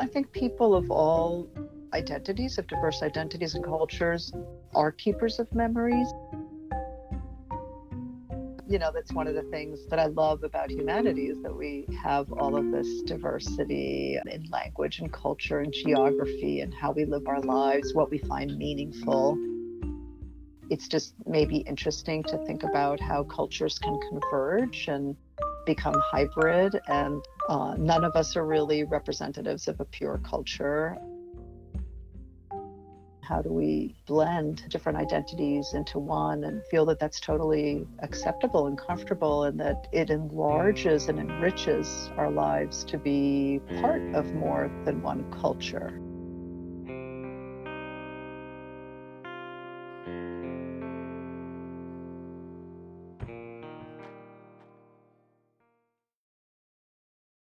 I think people of all identities, of diverse identities and cultures, are keepers of memories. You know, that's one of the things that I love about humanity is that we have all of this diversity in language and culture and geography and how we live our lives, what we find meaningful. It's just maybe interesting to think about how cultures can converge and become hybrid, and uh, none of us are really representatives of a pure culture. How do we blend different identities into one and feel that that's totally acceptable and comfortable and that it enlarges and enriches our lives to be part of more than one culture?